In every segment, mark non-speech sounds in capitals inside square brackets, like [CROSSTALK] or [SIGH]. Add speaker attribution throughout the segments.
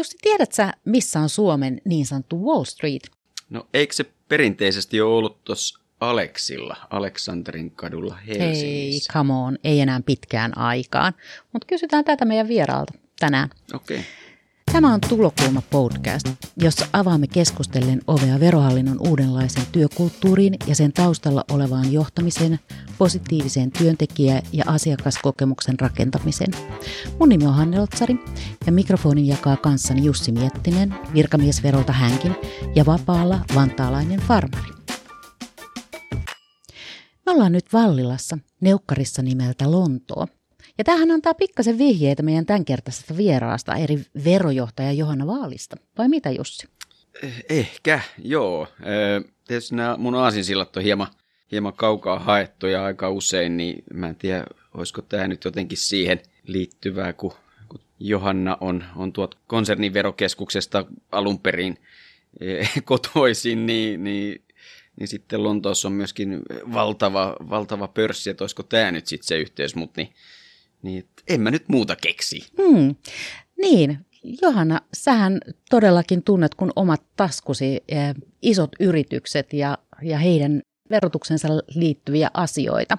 Speaker 1: Jussi, tiedät sä, missä on Suomen niin sanottu Wall Street?
Speaker 2: No eikö se perinteisesti ole ollut tuossa Aleksilla, Aleksanterin kadulla Helsingissä?
Speaker 1: Ei, come on, ei enää pitkään aikaan. Mutta kysytään tätä meidän vieraalta tänään.
Speaker 2: Okei. Okay.
Speaker 1: Tämä on Tulokulma podcast, jossa avaamme keskustellen ovea verohallinnon uudenlaisen työkulttuuriin ja sen taustalla olevaan johtamiseen, positiiviseen työntekijä- ja asiakaskokemuksen rakentamiseen. Mun nimi on Hanne Otsari ja mikrofonin jakaa kanssani Jussi Miettinen, virkamiesverolta hänkin ja vapaalla vantaalainen farmari. Me ollaan nyt Vallilassa, neukkarissa nimeltä Lontoo – ja tämähän antaa pikkasen vihjeitä meidän tämänkertaisesta vieraasta, eri verojohtaja Johanna Vaalista. Vai mitä Jussi?
Speaker 2: Eh, ehkä, joo. Tietysti nämä mun aasinsillat on hieman, hieman kaukaa haettuja aika usein, niin mä en tiedä, olisiko tämä nyt jotenkin siihen liittyvää, kun, kun Johanna on, on tuot konserniverokeskuksesta alun perin eh, [LAUGHS] kotoisin, niin, niin niin sitten Lontoossa on myöskin valtava, valtava pörssi, että olisiko tämä nyt sitten se yhteys, mutta niin, niin en mä nyt muuta keksi.
Speaker 1: Hmm. Niin, Johanna, sähän todellakin tunnet kun omat taskusi eh, isot yritykset ja, ja heidän verotuksensa liittyviä asioita.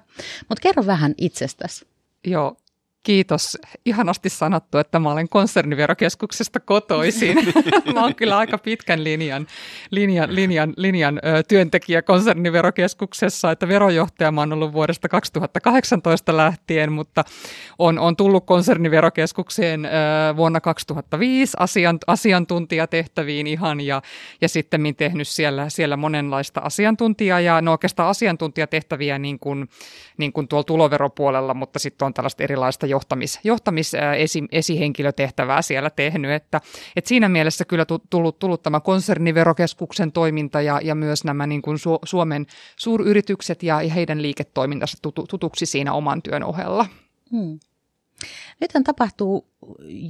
Speaker 1: Mutta kerro vähän itsestäsi.
Speaker 3: Joo, Kiitos. Ihanasti sanottu, että mä olen konserniverokeskuksesta kotoisin. [LAUGHS] mä oon kyllä aika pitkän linjan, linjan, linjan, linjan ö, työntekijä konserniverokeskuksessa, että verojohtaja mä oon ollut vuodesta 2018 lähtien, mutta on, on tullut konserniverokeskukseen ö, vuonna 2005 asiant, asiantuntijatehtäviin ihan ja, ja sitten tehnyt siellä, siellä monenlaista asiantuntijaa ja no oikeastaan asiantuntijatehtäviä niin kuin, niin kuin tuolla tuloveropuolella, mutta sitten on tällaista erilaista johtamis, johtamis esi, esihenkilötehtävää siellä tehnyt, että, että siinä mielessä kyllä tullut, tullut tämä konserniverokeskuksen toiminta ja, ja myös nämä niin kuin Su, Suomen suuryritykset ja, heidän liiketoimintansa tutu, tutuksi siinä oman työn ohella. Hmm.
Speaker 1: Nythän tapahtuu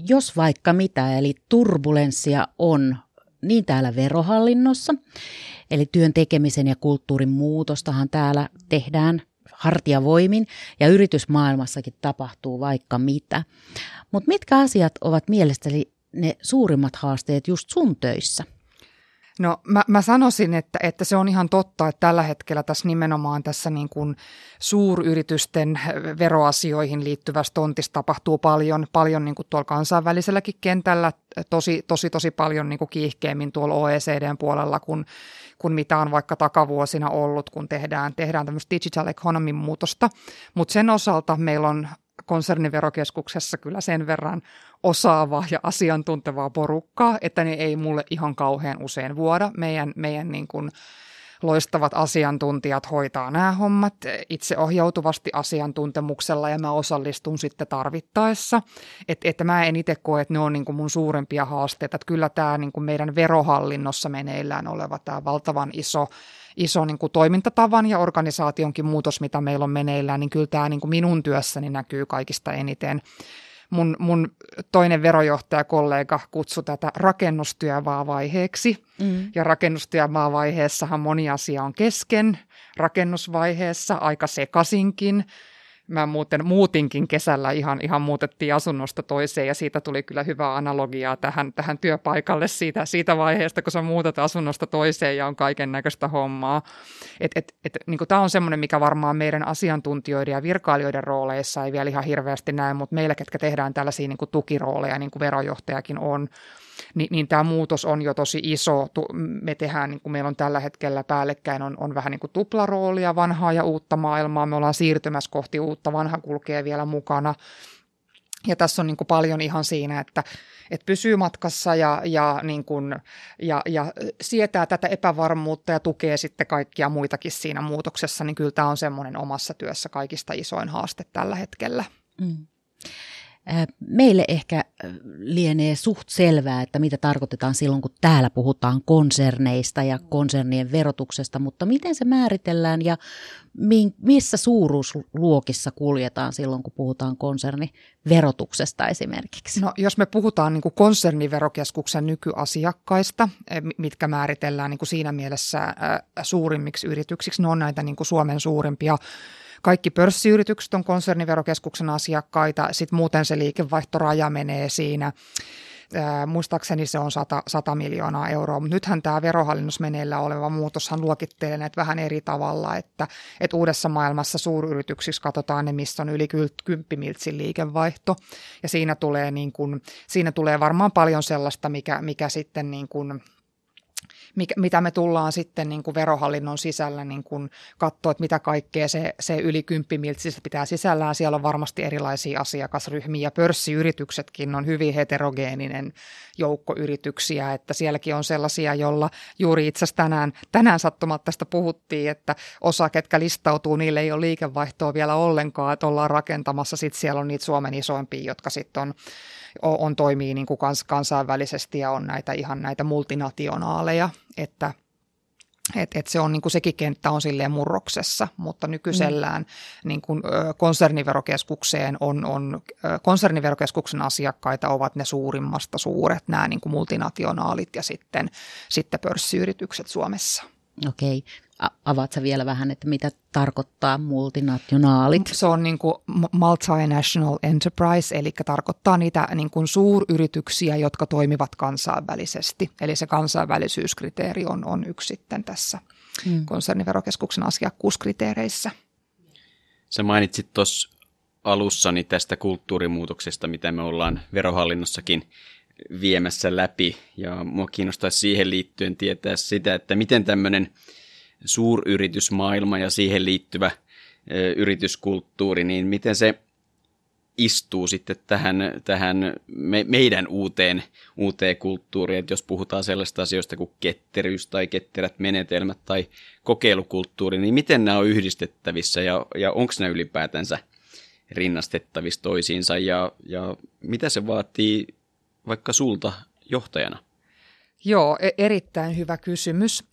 Speaker 1: jos vaikka mitä, eli turbulenssia on niin täällä verohallinnossa, eli työn tekemisen ja kulttuurin muutostahan täällä tehdään hartiavoimin ja yritysmaailmassakin tapahtuu vaikka mitä. Mutta mitkä asiat ovat mielestäni ne suurimmat haasteet just sun töissä?
Speaker 3: No mä, mä sanoisin, että, että se on ihan totta, että tällä hetkellä tässä nimenomaan tässä niin kuin suuryritysten veroasioihin liittyvässä tontissa tapahtuu paljon, paljon niin kuin tuolla kansainväliselläkin kentällä, tosi, tosi, tosi paljon niin kuin kiihkeämmin tuolla OECDn puolella kuin, kuin mitä on vaikka takavuosina ollut, kun tehdään, tehdään tämmöistä digital economy muutosta. Mutta sen osalta meillä on konserniverokeskuksessa kyllä sen verran osaavaa ja asiantuntevaa porukkaa, että ne ei mulle ihan kauhean usein vuoda. Meidän, meidän niin kuin loistavat asiantuntijat hoitaa nämä hommat itse ohjautuvasti asiantuntemuksella ja mä osallistun sitten tarvittaessa. Että et mä en itse koe, että ne on niin kuin mun suurempia haasteita. Että kyllä tämä niin kuin meidän verohallinnossa meneillään oleva tämä valtavan iso iso niin kuin toimintatavan ja organisaationkin muutos, mitä meillä on meneillään, niin kyllä tämä niin kuin minun työssäni näkyy kaikista eniten. Mun, mun toinen verojohtajakollega kutsui tätä rakennustyövaiheeksi. Mm. Ja rakennustyövaiheessahan moni asia on kesken. Rakennusvaiheessa aika sekasinkin mä muuten muutinkin kesällä ihan, ihan muutettiin asunnosta toiseen ja siitä tuli kyllä hyvää analogiaa tähän, tähän työpaikalle siitä, siitä vaiheesta, kun sä muutat asunnosta toiseen ja on kaiken näköistä hommaa. Et, et, et, niin Tämä on semmoinen, mikä varmaan meidän asiantuntijoiden ja virkailijoiden rooleissa ei vielä ihan hirveästi näe, mutta meillä, ketkä tehdään tällaisia niin tukirooleja, niin kuin verojohtajakin on, niin, niin tämä muutos on jo tosi iso. Me tehdään, niin kuin meillä on tällä hetkellä päällekkäin, on, on vähän niin kuin tuplaroolia, vanhaa ja uutta maailmaa. Me ollaan siirtymässä kohti uutta, vanha kulkee vielä mukana. Ja tässä on niin kuin paljon ihan siinä, että, että pysyy matkassa ja, ja, niin kuin, ja, ja sietää tätä epävarmuutta ja tukee sitten kaikkia muitakin siinä muutoksessa, niin kyllä tämä on semmoinen omassa työssä kaikista isoin haaste tällä hetkellä. Mm.
Speaker 1: Meille ehkä lienee suht selvää, että mitä tarkoitetaan silloin, kun täällä puhutaan konserneista ja konsernien verotuksesta, mutta miten se määritellään ja missä suuruusluokissa kuljetaan silloin, kun puhutaan konserniverotuksesta esimerkiksi?
Speaker 3: No, jos me puhutaan niin kuin konserniverokeskuksen nykyasiakkaista, e, mitkä määritellään niin kuin siinä mielessä suurimmiksi yrityksiksi, ne on näitä niin kuin Suomen suurimpia kaikki pörssiyritykset on konserniverokeskuksen asiakkaita, sitten muuten se liikevaihtoraja menee siinä. Muistaakseni se on 100, 100 miljoonaa euroa, mutta nythän tämä verohallinnossa meneillä oleva muutoshan luokittelee näitä vähän eri tavalla, että, että uudessa maailmassa suuryrityksissä katsotaan ne, missä on yli 10 miltsin liikevaihto, ja siinä tulee, niin kuin, siinä tulee varmaan paljon sellaista, mikä, mikä sitten niin kuin, mikä, mitä me tullaan sitten niin kuin verohallinnon sisällä niin kuin katsoa, että mitä kaikkea se, se yli kymppimiltsistä pitää sisällään. Siellä on varmasti erilaisia asiakasryhmiä pörssiyrityksetkin on hyvin heterogeeninen joukko yrityksiä, että sielläkin on sellaisia, jolla juuri itse asiassa tänään, tänään sattumat tästä puhuttiin, että osa, ketkä listautuu, niille ei ole liikevaihtoa vielä ollenkaan, että ollaan rakentamassa. Sitten siellä on niitä Suomen isoimpia, jotka sitten on on, on toimii niin kuin kans, kansainvälisesti ja on näitä ihan näitä multinationaaleja, että et, et se on niin kuin sekin kenttä on silleen murroksessa, mutta nykyisellään mm. niin kuin, konserniverokeskukseen on, on, konserniverokeskuksen asiakkaita ovat ne suurimmasta suuret, nämä niin kuin multinationaalit ja sitten, sitten pörssiyritykset Suomessa.
Speaker 1: Okei. Avaatko vielä vähän, että mitä tarkoittaa multinationaalit?
Speaker 3: Se on niin kuin multinational enterprise, eli tarkoittaa niitä niin kuin suuryrityksiä, jotka toimivat kansainvälisesti. Eli se kansainvälisyyskriteeri on, on yksi sitten tässä hmm. konserniverokeskuksen asiakkuuskriteereissä.
Speaker 2: Sä mainitsit tuossa alussani tästä kulttuurimuutoksesta, mitä me ollaan verohallinnossakin viemässä läpi. Ja mua kiinnostaisi siihen liittyen tietää sitä, että miten tämmöinen suuryritysmaailma ja siihen liittyvä yrityskulttuuri, niin miten se istuu sitten tähän, tähän me, meidän uuteen, uuteen kulttuuriin, että jos puhutaan sellaista asioista kuin ketteryys tai ketterät menetelmät tai kokeilukulttuuri, niin miten nämä on yhdistettävissä ja, ja onko ne ylipäätänsä rinnastettavissa toisiinsa ja, ja mitä se vaatii vaikka sulta johtajana?
Speaker 3: Joo, e- erittäin hyvä kysymys.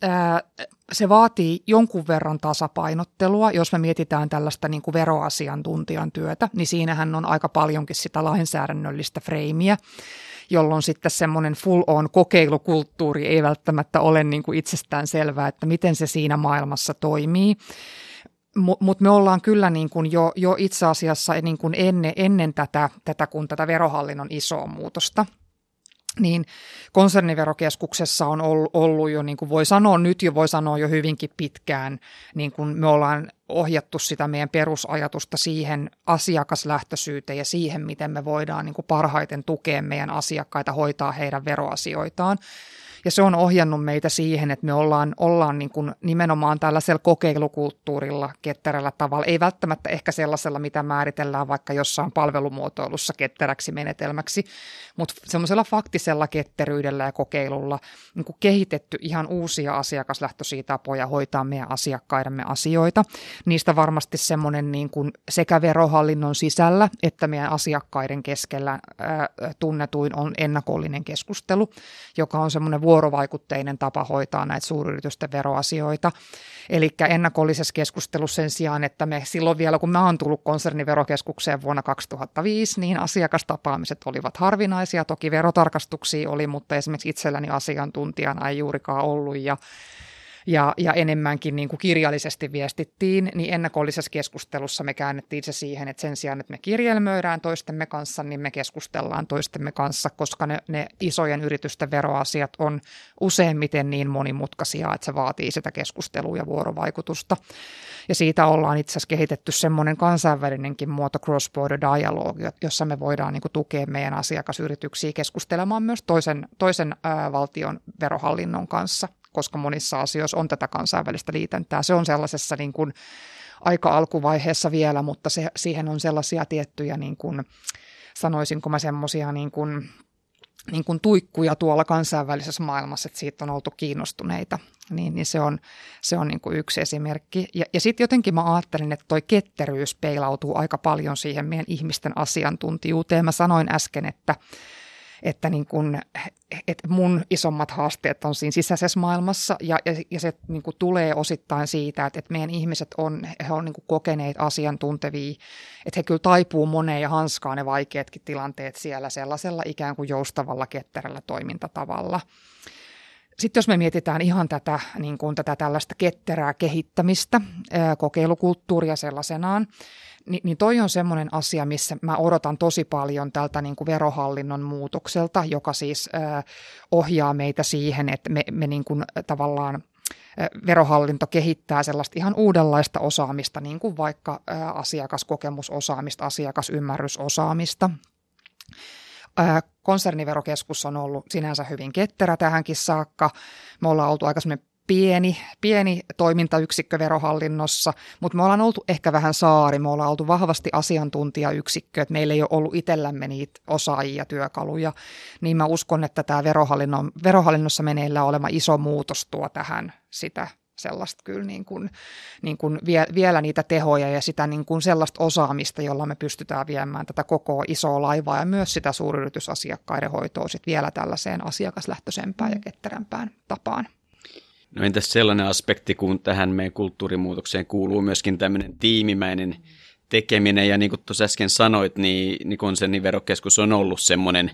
Speaker 3: Se vaatii jonkun verran tasapainottelua. Jos me mietitään tällaista niin kuin veroasiantuntijan työtä, niin siinähän on aika paljonkin sitä lainsäädännöllistä freimiä jolloin sitten semmoinen full-on kokeilukulttuuri ei välttämättä ole niin kuin itsestään selvää, että miten se siinä maailmassa toimii. Mutta me ollaan kyllä niin kuin jo, jo itse asiassa niin kuin ennen, ennen tätä, tätä, kun tätä verohallinnon isoa muutosta – niin konserniverokeskuksessa on ollut jo, niin kuin voi sanoa nyt jo, voi sanoa jo hyvinkin pitkään, niin kuin me ollaan ohjattu sitä meidän perusajatusta siihen asiakaslähtöisyyteen ja siihen, miten me voidaan niin kuin parhaiten tukea meidän asiakkaita hoitaa heidän veroasioitaan. Ja se on ohjannut meitä siihen, että me ollaan, ollaan niin kuin nimenomaan tällaisella kokeilukulttuurilla ketterällä tavalla. Ei välttämättä ehkä sellaisella, mitä määritellään vaikka jossain palvelumuotoilussa ketteräksi menetelmäksi, mutta semmoisella faktisella ketteryydellä ja kokeilulla niin kuin kehitetty ihan uusia asiakaslähtöisiä tapoja hoitaa meidän asiakkaidemme asioita. Niistä varmasti semmoinen niin kuin sekä verohallinnon sisällä että meidän asiakkaiden keskellä ää, tunnetuin on ennakollinen keskustelu, joka on semmoinen vuorovaikutteinen tapa hoitaa näitä suuryritysten veroasioita. Eli ennakollisessa keskustelussa sen sijaan, että me silloin vielä, kun mä oon tullut konserniverokeskukseen vuonna 2005, niin asiakastapaamiset olivat harvinaisia. Toki verotarkastuksia oli, mutta esimerkiksi itselläni asiantuntijana ei juurikaan ollut ja ja, ja enemmänkin niin kuin kirjallisesti viestittiin, niin ennakollisessa keskustelussa me käännettiin se siihen, että sen sijaan, että me kirjelmöidään toistemme kanssa, niin me keskustellaan toistemme kanssa, koska ne, ne isojen yritysten veroasiat on useimmiten niin monimutkaisia, että se vaatii sitä keskustelua ja vuorovaikutusta. Ja siitä ollaan itse asiassa kehitetty semmoinen kansainvälinenkin muoto cross-border dialogue, jossa me voidaan niin kuin tukea meidän asiakasyrityksiä keskustelemaan myös toisen, toisen ää, valtion verohallinnon kanssa koska monissa asioissa on tätä kansainvälistä liitäntää. Se on sellaisessa niin kuin aika alkuvaiheessa vielä, mutta se, siihen on sellaisia tiettyjä, niin kuin, sanoisinko mä semmoisia niin kuin, niin kuin tuikkuja tuolla kansainvälisessä maailmassa, että siitä on oltu kiinnostuneita. Niin, niin se on, se on niin kuin yksi esimerkki. Ja, ja sitten jotenkin mä ajattelin, että toi ketteryys peilautuu aika paljon siihen meidän ihmisten asiantuntijuuteen. Mä sanoin äsken, että että niin kun, että mun isommat haasteet on siinä sisäisessä maailmassa ja, ja, ja se niin kuin tulee osittain siitä, että, että meidän ihmiset on, he on niin kokeneet asiantuntevia, että he kyllä taipuu moneen ja hanskaa ne vaikeatkin tilanteet siellä sellaisella ikään kuin joustavalla ketterällä toimintatavalla. Sitten jos me mietitään ihan tätä, niin kuin tätä tällaista ketterää kehittämistä, kokeilukulttuuria sellaisenaan, niin, niin toi on semmoinen asia, missä mä odotan tosi paljon tältä niin kuin verohallinnon muutokselta, joka siis ohjaa meitä siihen, että me, me niin kuin, tavallaan verohallinto kehittää sellaista ihan uudenlaista osaamista, niin kuin vaikka asiakaskokemusosaamista, asiakasymmärrysosaamista. Konserniverokeskus on ollut sinänsä hyvin ketterä tähänkin saakka. Me ollaan oltu aika pieni, pieni toimintayksikkö verohallinnossa, mutta me ollaan oltu ehkä vähän saari, me ollaan oltu vahvasti asiantuntijayksikkö, että meillä ei ole ollut itsellämme niitä osaajia, työkaluja, niin mä uskon, että tämä verohallinnossa meneillä oleva iso muutos tuo tähän sitä sellaista kyllä niin kuin, niin kuin vie, vielä niitä tehoja ja sitä niin kuin sellaista osaamista, jolla me pystytään viemään tätä koko isoa laivaa ja myös sitä suuryritysasiakkaiden hoitoa sit vielä tällaiseen asiakaslähtöisempään ja ketterämpään tapaan.
Speaker 2: No entäs sellainen aspekti, kun tähän meidän kulttuurimuutokseen kuuluu myöskin tämmöinen tiimimäinen tekeminen, ja niin kuin tuossa äsken sanoit, niin, niin konserniverokeskus on ollut semmoinen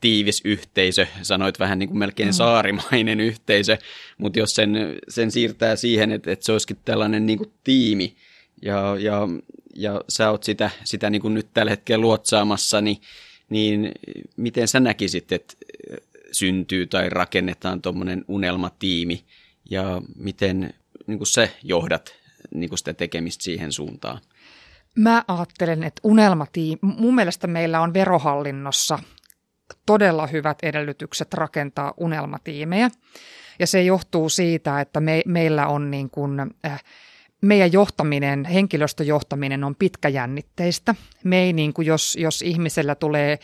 Speaker 2: tiivis yhteisö, sanoit vähän niin kuin melkein mm. saarimainen yhteisö, mutta jos sen, sen siirtää siihen, että, että se olisikin tällainen niin kuin tiimi, ja, ja, ja sä oot sitä, sitä niin kuin nyt tällä hetkellä luotsaamassa, niin, niin miten sä näkisit, että syntyy tai rakennetaan tuommoinen unelmatiimi, ja miten niin kuin se johdat niin kuin sitä tekemistä siihen suuntaan?
Speaker 3: Mä ajattelen, että unelmatiimi, mun mielestä meillä on verohallinnossa todella hyvät edellytykset rakentaa unelmatiimejä. Ja se johtuu siitä, että me, meillä on niin kuin, äh, meidän johtaminen, henkilöstöjohtaminen on pitkäjännitteistä. Me ei niin kuin, jos, jos ihmisellä tulee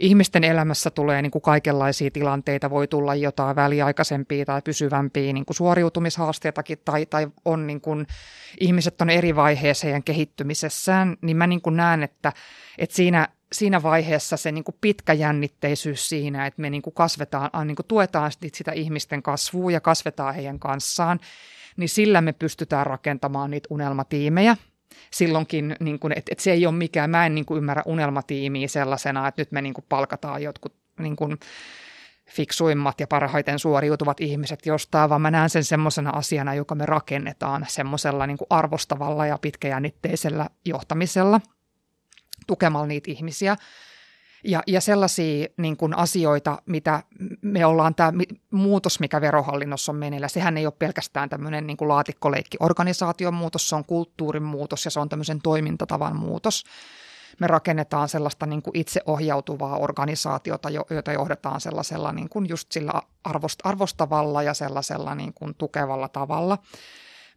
Speaker 3: ihmisten elämässä tulee niin kuin kaikenlaisia tilanteita, voi tulla jotain väliaikaisempia tai pysyvämpiä niin kuin suoriutumishaasteitakin tai, tai on niin kuin, ihmiset on eri vaiheessa heidän kehittymisessään, niin mä niin kuin näen, että, että siinä siinä vaiheessa se niin kuin pitkäjännitteisyys siinä, että me niin kuin kasvetaan, niin kuin tuetaan sitä ihmisten kasvua ja kasvetaan heidän kanssaan, niin sillä me pystytään rakentamaan niitä unelmatiimejä – silloinkin, niin kuin, että, että se ei ole mikään, mä en niin kuin ymmärrä unelmatiimiä sellaisena, että nyt me niin kuin palkataan jotkut niin kuin fiksuimmat ja parhaiten suoriutuvat ihmiset jostain, vaan mä näen sen semmoisena asiana, joka me rakennetaan semmoisella niin arvostavalla ja pitkäjännitteisellä johtamisella tukemalla niitä ihmisiä. Ja, ja sellaisia niin kuin asioita, mitä me ollaan, tämä muutos, mikä verohallinnossa on meneillä, sehän ei ole pelkästään tämmöinen niin kuin laatikkoleikki organisaation muutos, se on kulttuurin muutos ja se on tämmöisen toimintatavan muutos. Me rakennetaan sellaista niin kuin itseohjautuvaa organisaatiota, jota johdetaan sellaisella niin kuin just sillä arvostavalla ja sellaisella niin kuin tukevalla tavalla.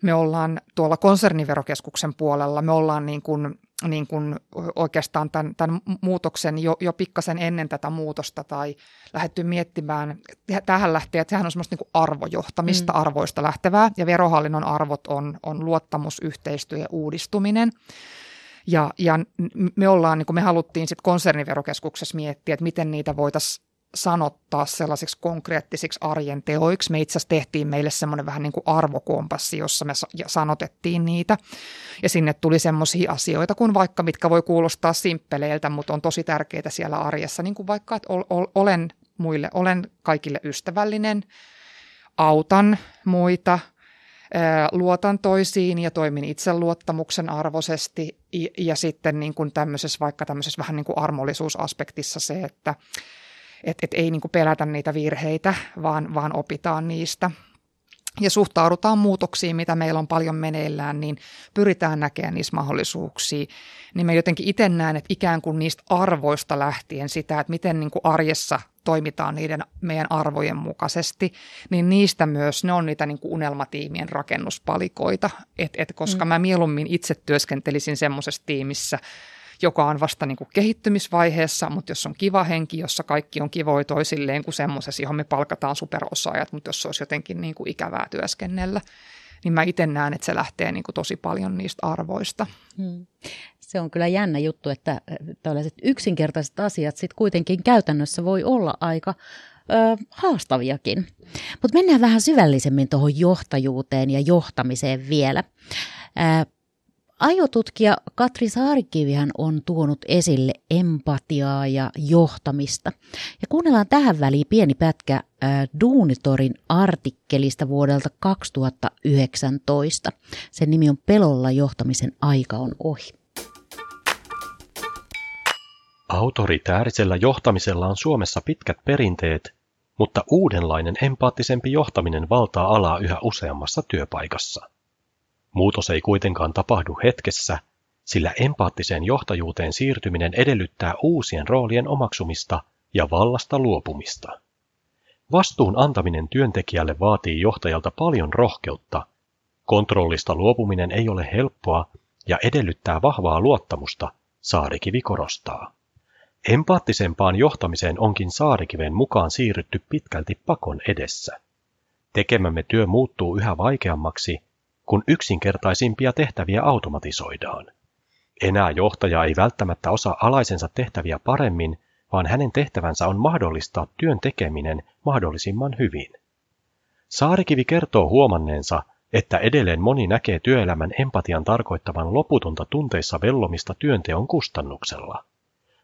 Speaker 3: Me ollaan tuolla konserniverokeskuksen puolella, me ollaan niin kuin niin kuin oikeastaan tämän, tämän muutoksen jo, jo pikkasen ennen tätä muutosta tai lähdetty miettimään, tähän lähtee, että sehän on semmoista niin kuin arvojohtamista, mm. arvoista lähtevää ja verohallinnon arvot on, on luottamus, yhteistyö ja uudistuminen. Ja, ja me ollaan, niin kuin me haluttiin sitten konserniverokeskuksessa miettiä, että miten niitä voitaisiin sanottaa sellaisiksi konkreettisiksi arjen teoiksi. Me itse asiassa tehtiin meille semmoinen vähän niin kuin arvokompassi, jossa me sanotettiin niitä. Ja sinne tuli semmoisia asioita kuin vaikka, mitkä voi kuulostaa simppeleiltä, mutta on tosi tärkeitä siellä arjessa. Niin kuin vaikka, että olen muille, olen kaikille ystävällinen, autan muita, luotan toisiin ja toimin itseluottamuksen arvoisesti. Ja sitten niin kuin tämmöisessä, vaikka tämmöisessä vähän niin kuin armollisuusaspektissa se, että että et ei niin kuin pelätä niitä virheitä, vaan, vaan opitaan niistä. Ja suhtaudutaan muutoksiin, mitä meillä on paljon meneillään, niin pyritään näkemään niissä mahdollisuuksia. Niin mä jotenkin itse näen, että ikään kuin niistä arvoista lähtien sitä, että miten niin kuin arjessa toimitaan niiden meidän arvojen mukaisesti, niin niistä myös ne on niitä niin kuin unelmatiimien rakennuspalikoita. Et, et koska mm. mä mieluummin itse työskentelisin semmoisessa tiimissä, joka on vasta niin kuin kehittymisvaiheessa, mutta jos on kiva henki, jossa kaikki on kivoja toisilleen kuin semmoisessa, johon me palkataan superosaajat, mutta jos se olisi jotenkin niin kuin ikävää työskennellä, niin mä itse näen, että se lähtee niin kuin tosi paljon niistä arvoista. Hmm.
Speaker 1: Se on kyllä jännä juttu, että äh, tällaiset yksinkertaiset asiat sitten kuitenkin käytännössä voi olla aika ö, haastaviakin. Mutta mennään vähän syvällisemmin tuohon johtajuuteen ja johtamiseen vielä. Ö, Ajotutkija Katri Saarikivihän on tuonut esille empatiaa ja johtamista. Ja kuunnellaan tähän väliin pieni pätkä äh, Duunitorin artikkelista vuodelta 2019. Sen nimi on Pelolla johtamisen aika on ohi.
Speaker 4: Autoritäärisellä johtamisella on Suomessa pitkät perinteet, mutta uudenlainen empaattisempi johtaminen valtaa alaa yhä useammassa työpaikassa. Muutos ei kuitenkaan tapahdu hetkessä, sillä empaattiseen johtajuuteen siirtyminen edellyttää uusien roolien omaksumista ja vallasta luopumista. Vastuun antaminen työntekijälle vaatii johtajalta paljon rohkeutta. Kontrollista luopuminen ei ole helppoa ja edellyttää vahvaa luottamusta, Saarikivi korostaa. Empaattisempaan johtamiseen onkin Saarikiven mukaan siirrytty pitkälti pakon edessä. Tekemämme työ muuttuu yhä vaikeammaksi, kun yksinkertaisimpia tehtäviä automatisoidaan. Enää johtaja ei välttämättä osaa alaisensa tehtäviä paremmin, vaan hänen tehtävänsä on mahdollistaa työn tekeminen mahdollisimman hyvin. Saarikivi kertoo huomanneensa, että edelleen moni näkee työelämän empatian tarkoittavan loputonta tunteissa vellomista työnteon kustannuksella.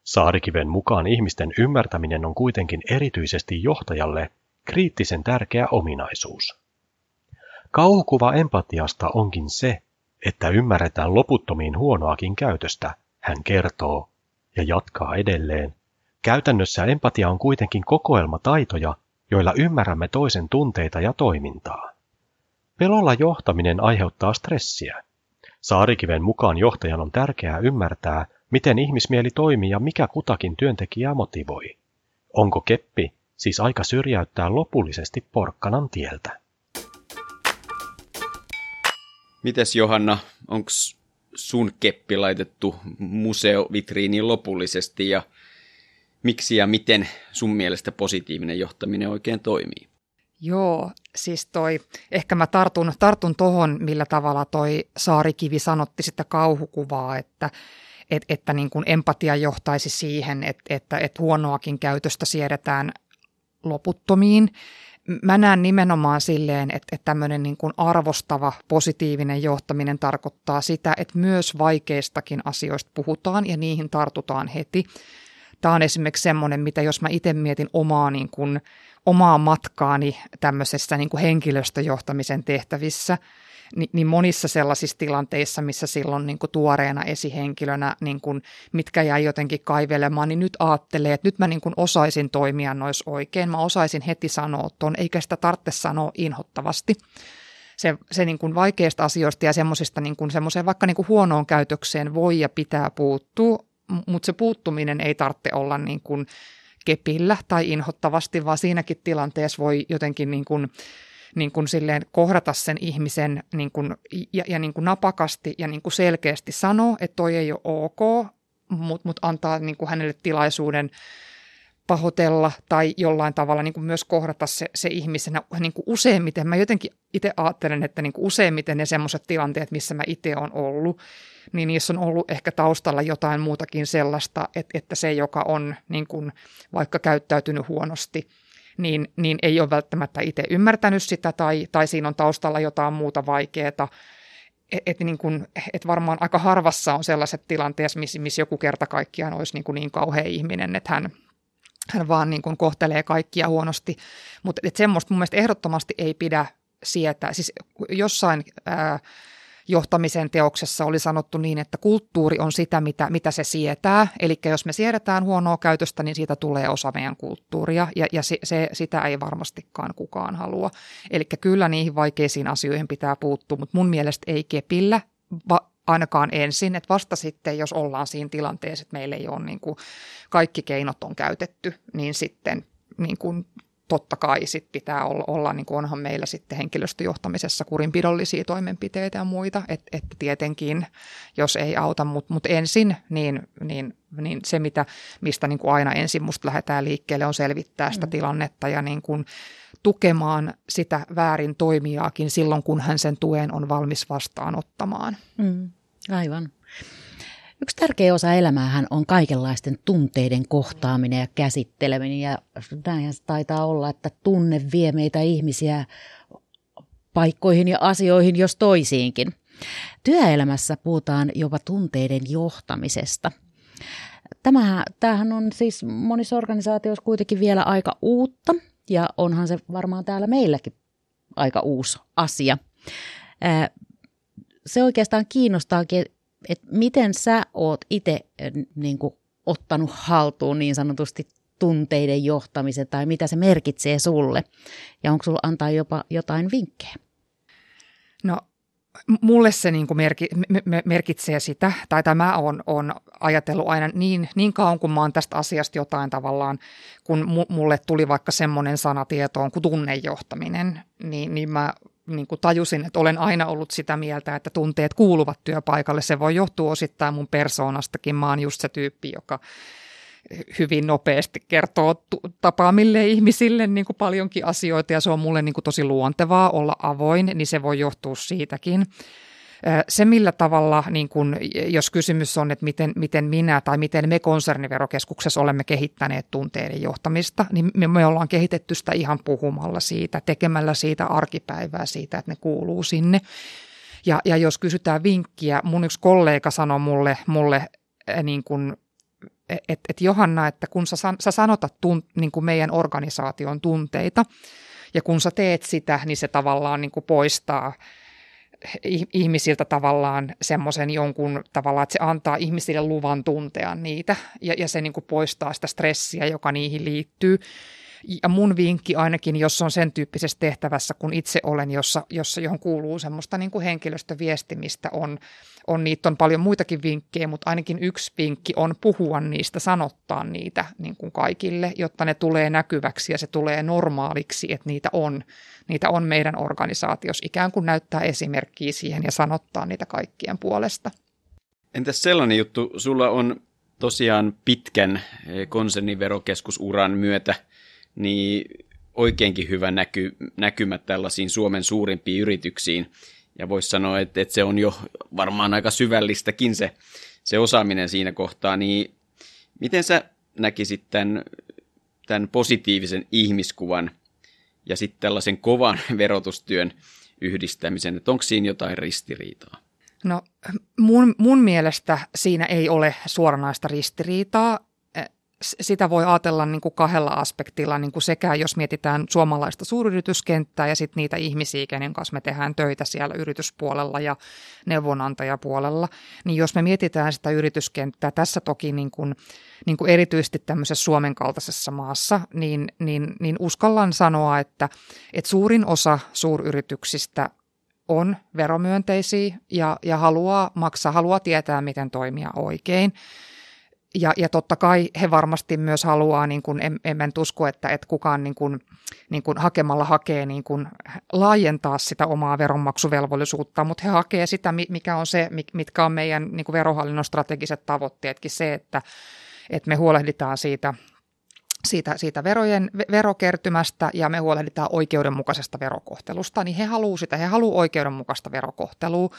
Speaker 4: Saarikiven mukaan ihmisten ymmärtäminen on kuitenkin erityisesti johtajalle kriittisen tärkeä ominaisuus. Kauhukuva empatiasta onkin se, että ymmärretään loputtomiin huonoakin käytöstä, hän kertoo, ja jatkaa edelleen. Käytännössä empatia on kuitenkin kokoelma taitoja, joilla ymmärrämme toisen tunteita ja toimintaa. Pelolla johtaminen aiheuttaa stressiä. Saarikiven mukaan johtajan on tärkeää ymmärtää, miten ihmismieli toimii ja mikä kutakin työntekijää motivoi. Onko keppi siis aika syrjäyttää lopullisesti porkkanan tieltä?
Speaker 2: Mites Johanna, onko sun keppi laitettu museovitriiniin lopullisesti ja miksi ja miten sun mielestä positiivinen johtaminen oikein toimii?
Speaker 3: Joo, siis toi, ehkä mä tartun, tartun tohon, millä tavalla toi Saarikivi sanotti sitä kauhukuvaa, että, et, että niin kuin empatia johtaisi siihen, että, että, että huonoakin käytöstä siedetään loputtomiin mä näen nimenomaan silleen, että, että tämmöinen niin kuin arvostava, positiivinen johtaminen tarkoittaa sitä, että myös vaikeistakin asioista puhutaan ja niihin tartutaan heti. Tämä on esimerkiksi semmoinen, mitä jos mä itse mietin omaa, niin kuin, omaa matkaani tämmöisessä niin kuin henkilöstöjohtamisen tehtävissä – niin, niin monissa sellaisissa tilanteissa, missä silloin niin kuin tuoreena esihenkilönä, niin kuin, mitkä jäi jotenkin kaivelemaan, niin nyt ajattelee, että nyt mä niin kuin osaisin toimia nois oikein. Mä osaisin heti sanoa tuon, eikä sitä tarvitse sanoa inhottavasti se, se niin kuin vaikeista asioista ja semmoisista niin semmoiseen vaikka niin kuin huonoon käytökseen voi ja pitää puuttua, mutta se puuttuminen ei tarvitse olla niin kuin kepillä tai inhottavasti, vaan siinäkin tilanteessa voi jotenkin niin kuin niin kuin silleen kohdata sen ihmisen niin kuin, ja, ja niin kuin napakasti ja niin kuin selkeästi sanoa, että toi ei ole ok, mutta mut antaa niin kuin hänelle tilaisuuden pahoitella tai jollain tavalla niin kuin myös kohdata se, se ihmisenä niin kuin useimmiten. Mä jotenkin itse ajattelen, että niin kuin useimmiten ne semmoiset tilanteet, missä mä itse olen ollut, niin niissä on ollut ehkä taustalla jotain muutakin sellaista, että, että se, joka on niin kuin vaikka käyttäytynyt huonosti – niin, niin ei ole välttämättä itse ymmärtänyt sitä tai, tai siinä on taustalla jotain muuta vaikeaa. Et, et niin kun, et varmaan aika harvassa on sellaiset tilanteet, missä, missä joku kerta kaikkiaan olisi niin, kuin niin kauhea ihminen, että hän, hän vaan niin kuin kohtelee kaikkia huonosti. Mutta semmoista mun mielestä ehdottomasti ei pidä sietää. Siis jossain... Ää, johtamisen teoksessa oli sanottu niin, että kulttuuri on sitä, mitä, mitä se sietää. Eli jos me siedetään huonoa käytöstä, niin siitä tulee osa meidän kulttuuria, ja, ja se, se, sitä ei varmastikaan kukaan halua. Eli kyllä niihin vaikeisiin asioihin pitää puuttua, mutta mun mielestä ei kepillä, va, ainakaan ensin, että vasta sitten, jos ollaan siinä tilanteessa, että meillä ei ole niin kuin kaikki keinot on käytetty, niin sitten niin kuin totta kai sit pitää olla, olla niin kuin onhan meillä sitten henkilöstöjohtamisessa kurinpidollisia toimenpiteitä ja muita, että et tietenkin, jos ei auta, mutta mut ensin, niin, niin, niin se, mitä, mistä niin kuin aina ensin musta lähdetään liikkeelle, on selvittää sitä mm. tilannetta ja niin kuin tukemaan sitä väärin toimijaakin silloin, kun hän sen tuen on valmis vastaanottamaan.
Speaker 1: Mm, aivan. Yksi tärkeä osa elämäähän on kaikenlaisten tunteiden kohtaaminen ja käsitteleminen ja näinhän se taitaa olla, että tunne vie meitä ihmisiä paikkoihin ja asioihin jos toisiinkin. Työelämässä puhutaan jopa tunteiden johtamisesta. Tämähän, tämähän on siis monissa organisaatioissa kuitenkin vielä aika uutta ja onhan se varmaan täällä meilläkin aika uusi asia. Se oikeastaan kiinnostaakin, että miten sä oot itse niin ottanut haltuun niin sanotusti tunteiden johtamisen tai mitä se merkitsee sulle? Ja onko sulla antaa jopa jotain vinkkejä?
Speaker 3: No mulle se niin kuin merki, merkitsee sitä, tai tämä on, on ajatellut aina niin, niin kauan, kun mä oon tästä asiasta jotain tavallaan, kun mulle tuli vaikka semmoinen sana tietoon kuin tunnejohtaminen, niin, niin mä niin kuin tajusin, että olen aina ollut sitä mieltä, että tunteet kuuluvat työpaikalle. Se voi johtua osittain mun persoonastakin. Mä oon just se tyyppi, joka hyvin nopeasti kertoo tapaamille ihmisille niin kuin paljonkin asioita ja se on mulle niin kuin tosi luontevaa olla avoin, niin se voi johtua siitäkin. Se, millä tavalla, niin kun, jos kysymys on, että miten, miten minä tai miten me konserniverokeskuksessa olemme kehittäneet tunteiden johtamista, niin me, me ollaan kehitetty sitä ihan puhumalla siitä, tekemällä siitä arkipäivää siitä, että ne kuuluu sinne. Ja, ja jos kysytään vinkkiä, mun yksi kollega sanoi mulle, mulle niin kun että et Johanna, että kun sä, sä sanotat tun, niin kuin meidän organisaation tunteita, ja kun sä teet sitä, niin se tavallaan niin kuin poistaa ihmisiltä tavallaan semmoisen jonkun tavallaan, että se antaa ihmisille luvan tuntea niitä ja, ja se niin kuin poistaa sitä stressiä, joka niihin liittyy. Ja mun vinkki ainakin, jos on sen tyyppisessä tehtävässä, kun itse olen, jossa, jossa johon kuuluu semmoista niin kuin henkilöstöviestimistä, on, on niitä on paljon muitakin vinkkejä, mutta ainakin yksi vinkki on puhua niistä, sanottaa niitä niin kuin kaikille, jotta ne tulee näkyväksi ja se tulee normaaliksi, että niitä on, niitä on meidän organisaatiossa. Ikään kuin näyttää esimerkkiä siihen ja sanottaa niitä kaikkien puolesta.
Speaker 2: Entäs sellainen juttu, sulla on tosiaan pitkän eh, konserniverokeskusuran myötä niin oikeinkin hyvä näky, näkymä tällaisiin Suomen suurimpiin yrityksiin. Ja voisi sanoa, että, että se on jo varmaan aika syvällistäkin se, se osaaminen siinä kohtaa. Niin miten sä näkisit tämän, tämän positiivisen ihmiskuvan ja sitten tällaisen kovan [LAUGHS] verotustyön yhdistämisen, että onko siinä jotain ristiriitaa?
Speaker 3: No mun, mun mielestä siinä ei ole suoranaista ristiriitaa sitä voi ajatella niin kuin kahdella aspektilla, niin kuin sekä jos mietitään suomalaista suuryrityskenttää ja sitten niitä ihmisiä, kenen kanssa me tehdään töitä siellä yrityspuolella ja neuvonantajapuolella, niin jos me mietitään sitä yrityskenttää tässä toki niin kuin, niin kuin erityisesti tämmöisessä Suomen kaltaisessa maassa, niin, niin, niin uskallan sanoa, että, että suurin osa suuryrityksistä on veromyönteisiä ja, ja haluaa maksaa, haluaa tietää, miten toimia oikein – ja, ja totta kai he varmasti myös haluaa, niin kuin, en, en usko, että, että kukaan niin kuin, niin kuin hakemalla hakee niin kuin laajentaa sitä omaa veronmaksuvelvollisuutta, mutta he hakee sitä, mikä on se, mitkä on meidän niin kuin verohallinnon strategiset tavoitteetkin, se, että, että me huolehditaan siitä, siitä, siitä verojen, verokertymästä ja me huolehditaan oikeudenmukaisesta verokohtelusta, niin he haluavat sitä, he haluavat oikeudenmukaista verokohtelua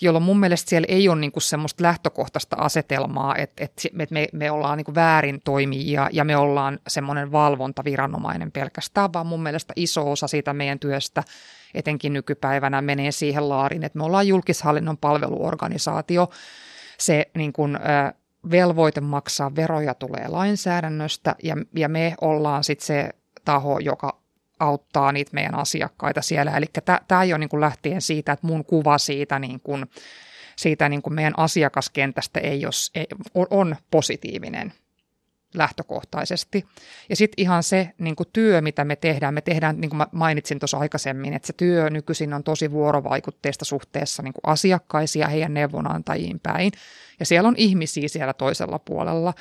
Speaker 3: jolloin mun mielestä siellä ei ole niinku semmoista lähtökohtaista asetelmaa, että, että me, me ollaan niinku väärin toimijia ja me ollaan semmoinen valvontaviranomainen pelkästään, vaan mun mielestä iso osa siitä meidän työstä etenkin nykypäivänä menee siihen laarin, että me ollaan julkishallinnon palveluorganisaatio. Se niin kuin, velvoite maksaa veroja tulee lainsäädännöstä ja, ja me ollaan sitten se taho, joka auttaa niitä meidän asiakkaita siellä. Eli tämä ei ole niin kuin lähtien siitä, että mun kuva siitä, niin kuin, siitä niin kuin meidän asiakaskentästä ei jos, ei, on, on positiivinen lähtökohtaisesti. Ja sitten ihan se niin työ, mitä me tehdään, me tehdään, niin kuin mainitsin tuossa aikaisemmin, että se työ nykyisin on tosi vuorovaikutteista suhteessa niin asiakkaisia heidän neuvonantajiin päin. Ja siellä on ihmisiä siellä toisella puolella.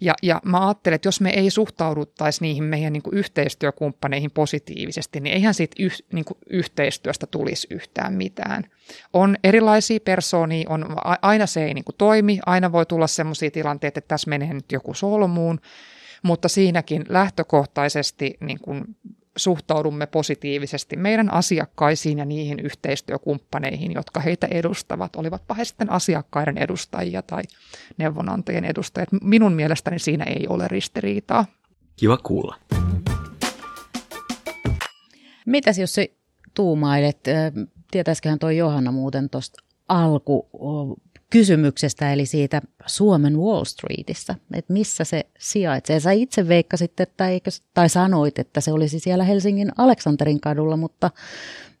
Speaker 3: Ja, ja mä ajattelen, että jos me ei suhtauduttaisi niihin meidän niin yhteistyökumppaneihin positiivisesti, niin eihän siitä yh, niin yhteistyöstä tulisi yhtään mitään. On erilaisia persoonia, on, aina se ei niin toimi, aina voi tulla sellaisia tilanteita, että tässä menee nyt joku solmuun, mutta siinäkin lähtökohtaisesti niin kuin suhtaudumme positiivisesti meidän asiakkaisiin ja niihin yhteistyökumppaneihin, jotka heitä edustavat, olivatpa he sitten asiakkaiden edustajia tai neuvonantajien edustajat. Minun mielestäni siinä ei ole ristiriitaa.
Speaker 2: Kiva kuulla.
Speaker 1: Mitäs jos se tuumailet, tietäisiköhän tuo Johanna muuten tuosta alku kysymyksestä, eli siitä Suomen Wall Streetistä, että missä se sijaitsee. Sä itse veikkasit, että eikö, tai sanoit, että se olisi siellä Helsingin Aleksanterin kadulla, mutta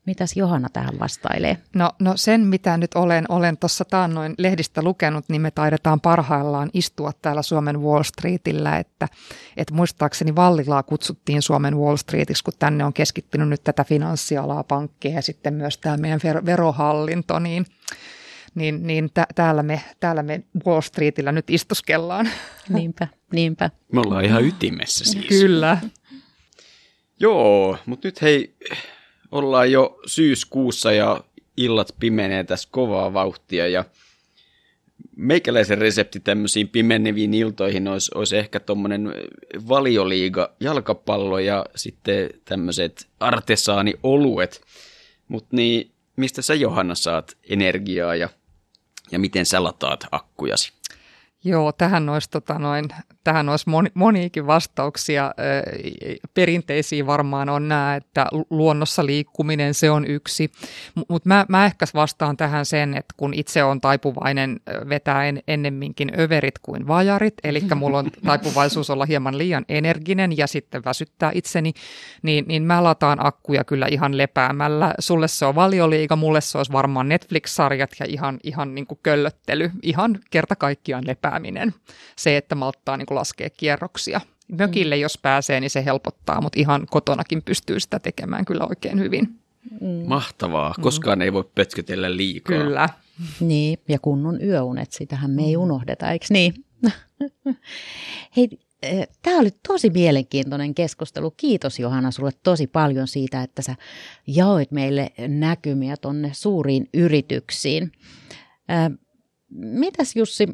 Speaker 1: Mitäs Johanna tähän vastailee?
Speaker 3: No, no sen, mitä nyt olen, olen tuossa taannoin lehdistä lukenut, niin me taidetaan parhaillaan istua täällä Suomen Wall Streetillä, että, että muistaakseni Vallilaa kutsuttiin Suomen Wall Streetiksi, kun tänne on keskittynyt nyt tätä finanssialaa, pankkeja ja sitten myös tämä meidän verohallinto, niin niin, niin tä, täällä, me, täällä me Wall Streetillä nyt istuskellaan.
Speaker 1: Niinpä, niinpä.
Speaker 2: Me ollaan ihan ytimessä siis.
Speaker 3: Kyllä.
Speaker 2: Joo, mutta nyt hei, ollaan jo syyskuussa ja illat pimenee tässä kovaa vauhtia ja meikäläisen resepti tämmöisiin pimeneviin iltoihin olisi, olisi ehkä tuommoinen valioliiga jalkapallo ja sitten tämmöiset artesaani-oluet. Mutta niin, mistä sä Johanna saat energiaa ja, ja miten sä lataat akkujasi?
Speaker 3: Joo, tähän olisi, tota noin, tähän olisi moni, moniikin vastauksia. Perinteisiä varmaan on nämä, että luonnossa liikkuminen, se on yksi. Mutta mä, mä ehkä vastaan tähän sen, että kun itse on taipuvainen vetää en, ennemminkin överit kuin vajarit, eli mulla on [LAUGHS] taipuvaisuus olla hieman liian energinen ja sitten väsyttää itseni, niin, niin mä lataan akkuja kyllä ihan lepäämällä. Sulle se on valioliiga, mulle se olisi varmaan Netflix-sarjat ja ihan, ihan niin kuin köllöttely, ihan kerta kaikkiaan lepääminen. Se, että malttaa niin kuin laskea kierroksia. Mökille, jos pääsee, niin se helpottaa, mutta ihan kotonakin pystyy sitä tekemään kyllä oikein hyvin.
Speaker 2: Mm. Mahtavaa. Koskaan mm. ei voi pötkötellä liikaa.
Speaker 3: Kyllä.
Speaker 1: Niin, ja kunnon yöunet, sitähän me ei mm. unohdeta, eikö niin? [LAUGHS] Hei, eh, tämä oli tosi mielenkiintoinen keskustelu. Kiitos Johanna sulle tosi paljon siitä, että sä jaoit meille näkymiä tonne suuriin yrityksiin. Mitäs Jussi,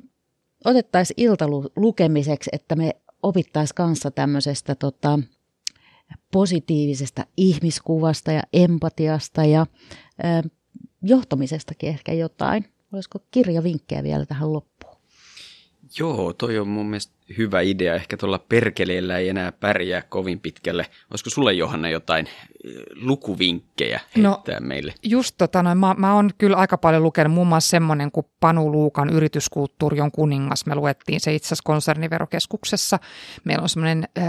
Speaker 1: otettaisiin iltalukemiseksi, että me opittaisiin kanssa tämmöisestä tota, positiivisesta ihmiskuvasta ja empatiasta ja ö, johtamisestakin ehkä jotain. Olisiko kirjavinkkejä vielä tähän loppuun?
Speaker 2: Joo, toi on mun mielestä hyvä idea. Ehkä tuolla perkeleellä ei enää pärjää kovin pitkälle. Olisiko sulle Johanna jotain eh, lukuvinkkejä no, heittää no, meille?
Speaker 3: Just tota, no, mä, mä oon kyllä aika paljon lukenut muun muassa semmoinen kuin Panu Luukan yrityskulttuuri on kuningas. Me luettiin se itse asiassa konserniverokeskuksessa. Meillä on semmoinen äh,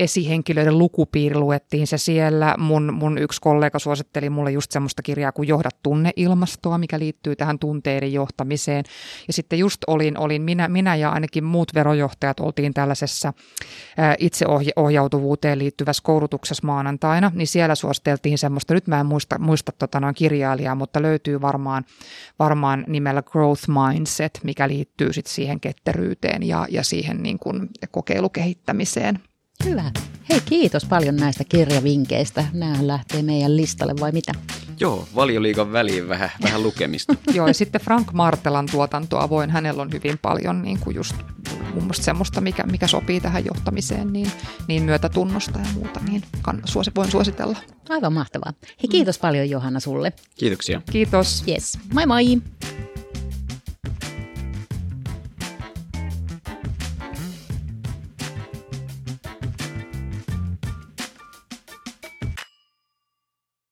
Speaker 3: esihenkilöiden lukupiiri, luettiin se siellä. Mun, mun yksi kollega suositteli mulle just semmoista kirjaa kuin Johda tunneilmastoa, mikä liittyy tähän tunteiden johtamiseen. Ja sitten just olin, olin minä, minä ja ainakin muut vero verojohtajat oltiin tällaisessa itseohjautuvuuteen liittyvässä koulutuksessa maanantaina, niin siellä suositeltiin semmoista, nyt mä en muista, muista tota noin kirjailijaa, mutta löytyy varmaan, varmaan nimellä Growth Mindset, mikä liittyy sitten siihen ketteryyteen ja, ja siihen niin kuin kokeilukehittämiseen.
Speaker 1: Hyvä. Hei, kiitos paljon näistä kirjavinkkeistä. Nämä lähtee meidän listalle vai mitä?
Speaker 2: Joo, valioliikan väliin vähän, vähän lukemista. [LAUGHS]
Speaker 3: Joo, ja sitten Frank Martelan tuotantoa voin, hänellä on hyvin paljon niin kuin just mun mielestä semmoista, mikä, mikä sopii tähän johtamiseen, niin, niin myötätunnosta ja muuta, niin kann, suosi, voin suositella.
Speaker 1: Aivan mahtavaa. Hei, kiitos mm. paljon Johanna sulle.
Speaker 2: Kiitoksia.
Speaker 3: Kiitos.
Speaker 1: Yes. Moi moi.